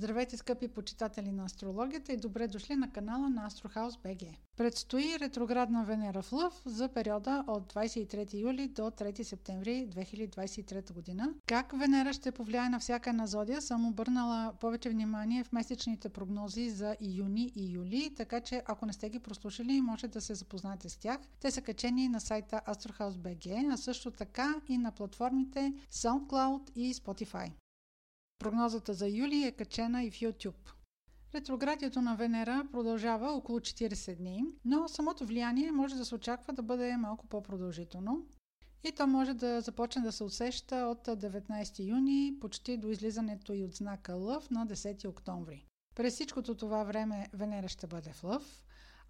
Здравейте, скъпи почитатели на астрологията и добре дошли на канала на Астрохаус БГ. Предстои ретроградна Венера в Лъв за периода от 23 юли до 3 септември 2023 година. Как Венера ще повлияе на всяка една зодия, съм обърнала повече внимание в месечните прогнози за юни и юли, така че ако не сте ги прослушали, може да се запознаете с тях. Те са качени на сайта Astrohouse BG, а също така и на платформите SoundCloud и Spotify. Прогнозата за юли е качена и в YouTube. Ретроградието на Венера продължава около 40 дни, но самото влияние може да се очаква да бъде малко по-продължително. И то може да започне да се усеща от 19 юни, почти до излизането и от знака Лъв на 10 октомври. През всичкото това време Венера ще бъде в Лъв,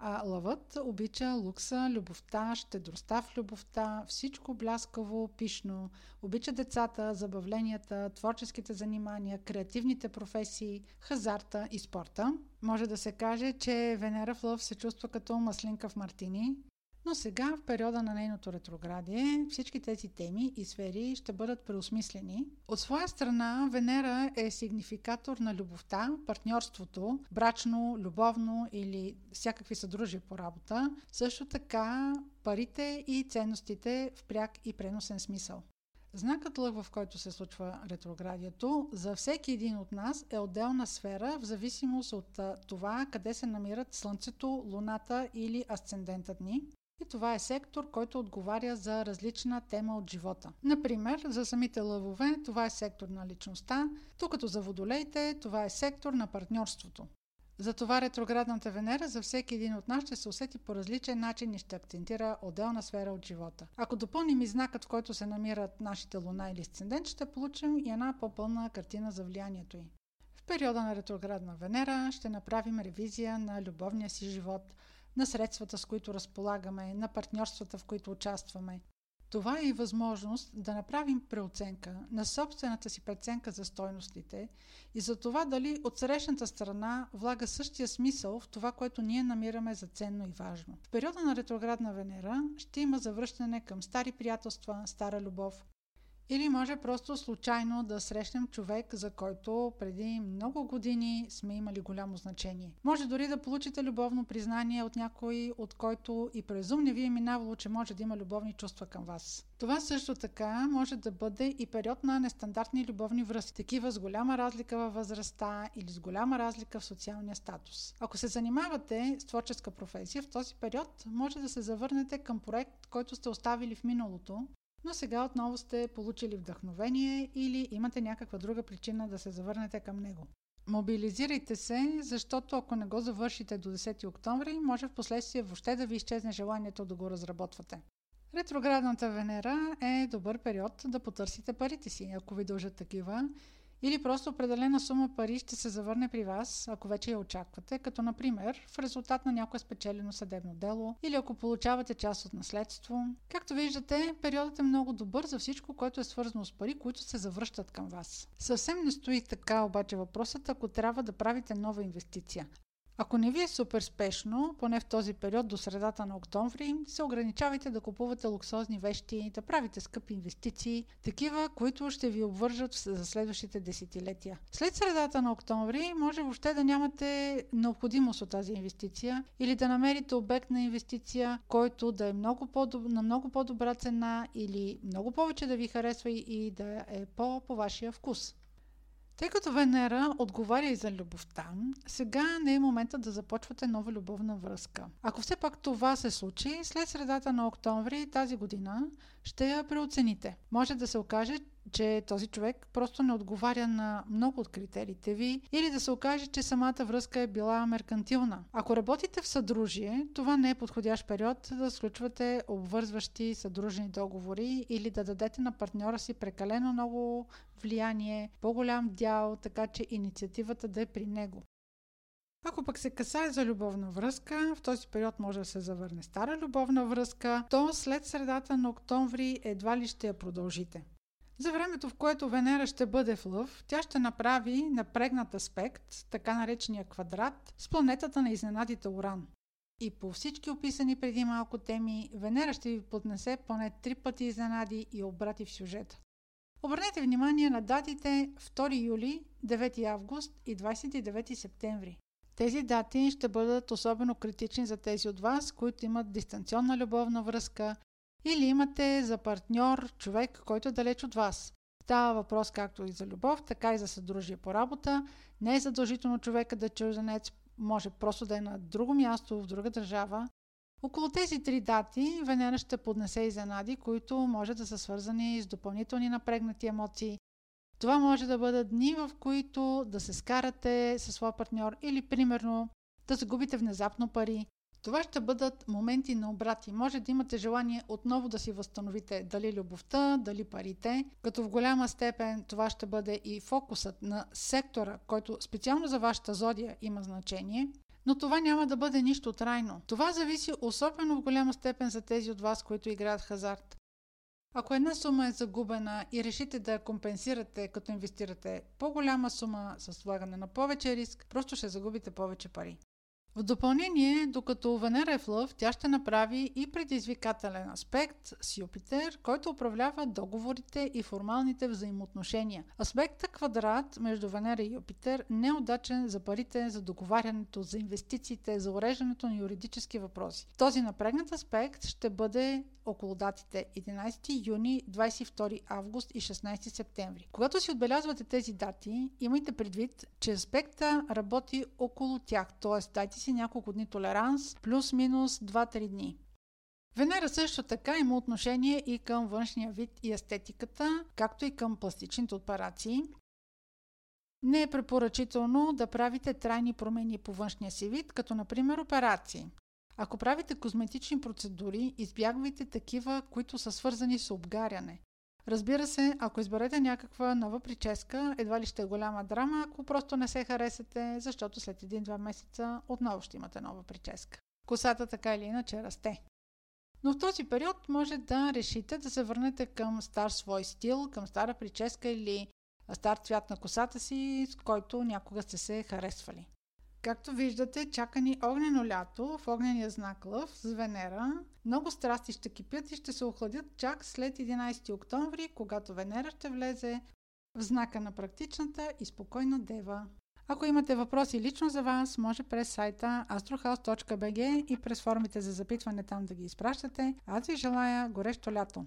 а лъвът обича лукса, любовта, щедростта в любовта, всичко бляскаво, пишно. Обича децата, забавленията, творческите занимания, креативните професии, хазарта и спорта. Може да се каже, че Венера в лъв се чувства като маслинка в мартини, но сега, в периода на нейното ретроградие, всички тези теми и сфери ще бъдат преосмислени. От своя страна, Венера е сигнификатор на любовта, партньорството, брачно, любовно или всякакви съдружия по работа. Също така, парите и ценностите в пряк и преносен смисъл. Знакът лъг, в който се случва ретроградието, за всеки един от нас е отделна сфера в зависимост от това къде се намират Слънцето, Луната или асцендентът ни. И това е сектор, който отговаря за различна тема от живота. Например, за самите лъвове това е сектор на личността, тук като за водолеите това е сектор на партньорството. Затова ретроградната Венера за всеки един от нас ще се усети по различен начин и ще акцентира отделна сфера от живота. Ако допълним и знакът, в който се намират нашите луна или асцендент, ще получим и една по-пълна картина за влиянието й. В периода на ретроградна Венера ще направим ревизия на любовния си живот – на средствата, с които разполагаме, на партньорствата, в които участваме. Това е и възможност да направим преоценка на собствената си преценка за стойностите и за това дали от срещната страна влага същия смисъл в това, което ние намираме за ценно и важно. В периода на ретроградна Венера ще има завръщане към стари приятелства, стара любов, или може просто случайно да срещнем човек, за който преди много години сме имали голямо значение. Може дори да получите любовно признание от някой, от който и през ум не ви е минавало, че може да има любовни чувства към вас. Това също така може да бъде и период на нестандартни любовни връзки, такива с голяма разлика във възрастта или с голяма разлика в социалния статус. Ако се занимавате с творческа професия, в този период може да се завърнете към проект, който сте оставили в миналото но сега отново сте получили вдъхновение или имате някаква друга причина да се завърнете към него. Мобилизирайте се, защото ако не го завършите до 10 октомври, може в последствие въобще да ви изчезне желанието да го разработвате. Ретроградната Венера е добър период да потърсите парите си, ако ви дължат такива, или просто определена сума пари ще се завърне при вас, ако вече я очаквате, като например в резултат на някое спечелено съдебно дело или ако получавате част от наследство. Както виждате, периодът е много добър за всичко, което е свързано с пари, които се завръщат към вас. Съвсем не стои така обаче въпросът, ако трябва да правите нова инвестиция. Ако не ви е супер спешно, поне в този период до средата на октомври, се ограничавайте да купувате луксозни вещи, да правите скъпи инвестиции, такива, които ще ви обвържат за следващите десетилетия. След средата на октомври може въобще да нямате необходимост от тази инвестиция или да намерите обект на инвестиция, който да е много на много по-добра цена или много повече да ви харесва и да е по, по вашия вкус. Тъй като Венера отговаря и за любовта, сега не е момента да започвате нова любовна връзка. Ако все пак това се случи, след средата на октомври тази година ще я преоцените. Може да се окаже, че този човек просто не отговаря на много от критериите ви или да се окаже, че самата връзка е била меркантилна. Ако работите в съдружие, това не е подходящ период да сключвате обвързващи съдружени договори или да дадете на партньора си прекалено много влияние, по-голям дял, така че инициативата да е при него. Ако пък се касае за любовна връзка, в този период може да се завърне стара любовна връзка, то след средата на октомври едва ли ще я продължите. За времето, в което Венера ще бъде в лъв, тя ще направи напрегнат аспект, така наречения квадрат, с планетата на изненадите Уран. И по всички описани преди малко теми, Венера ще ви поднесе поне три пъти изненади и обрати в сюжета. Обърнете внимание на датите 2 юли, 9 август и 29 септември. Тези дати ще бъдат особено критични за тези от вас, които имат дистанционна любовна връзка или имате за партньор човек, който е далеч от вас. Става въпрос както и за любов, така и за съдружие по работа. Не е задължително човека да е чужденец, може просто да е на друго място, в друга държава. Около тези три дати Венера ще поднесе изненади, които може да са свързани с допълнителни напрегнати емоции. Това може да бъдат дни, в които да се скарате със своя партньор или, примерно, да загубите внезапно пари, това ще бъдат моменти на обрати. Може да имате желание отново да си възстановите дали любовта, дали парите, като в голяма степен това ще бъде и фокусът на сектора, който специално за вашата зодия има значение. Но това няма да бъде нищо трайно. Това зависи особено в голяма степен за тези от вас, които играят хазарт. Ако една сума е загубена и решите да я компенсирате, като инвестирате по-голяма сума с влагане на повече риск, просто ще загубите повече пари. В допълнение, докато Венера е в Лъв, тя ще направи и предизвикателен аспект с Юпитер, който управлява договорите и формалните взаимоотношения. Аспектът квадрат между Венера и Юпитер не е удачен за парите, за договарянето, за инвестициите, за уреждането на юридически въпроси. Този напрегнат аспект ще бъде около датите 11 юни, 22 август и 16 септември. Когато си отбелязвате тези дати, имайте предвид, че аспекта работи около тях, т.е. дайте си няколко дни толеранс, плюс-минус 2-3 дни. Венера също така има отношение и към външния вид и естетиката, както и към пластичните операции. Не е препоръчително да правите трайни промени по външния си вид, като например операции. Ако правите козметични процедури, избягвайте такива, които са свързани с обгаряне. Разбира се, ако изберете някаква нова прическа, едва ли ще е голяма драма, ако просто не се харесате, защото след един-два месеца отново ще имате нова прическа. Косата така или иначе расте. Но в този период може да решите да се върнете към стар свой стил, към стара прическа или стар цвят на косата си, с който някога сте се харесвали. Както виждате, чака ни огнено лято в огнения знак Лъв с Венера. Много страсти ще кипят и ще се охладят чак след 11 октомври, когато Венера ще влезе в знака на практичната и спокойна дева. Ако имате въпроси лично за вас, може през сайта astrohouse.bg и през формите за запитване там да ги изпращате. Аз ви желая горещо лято!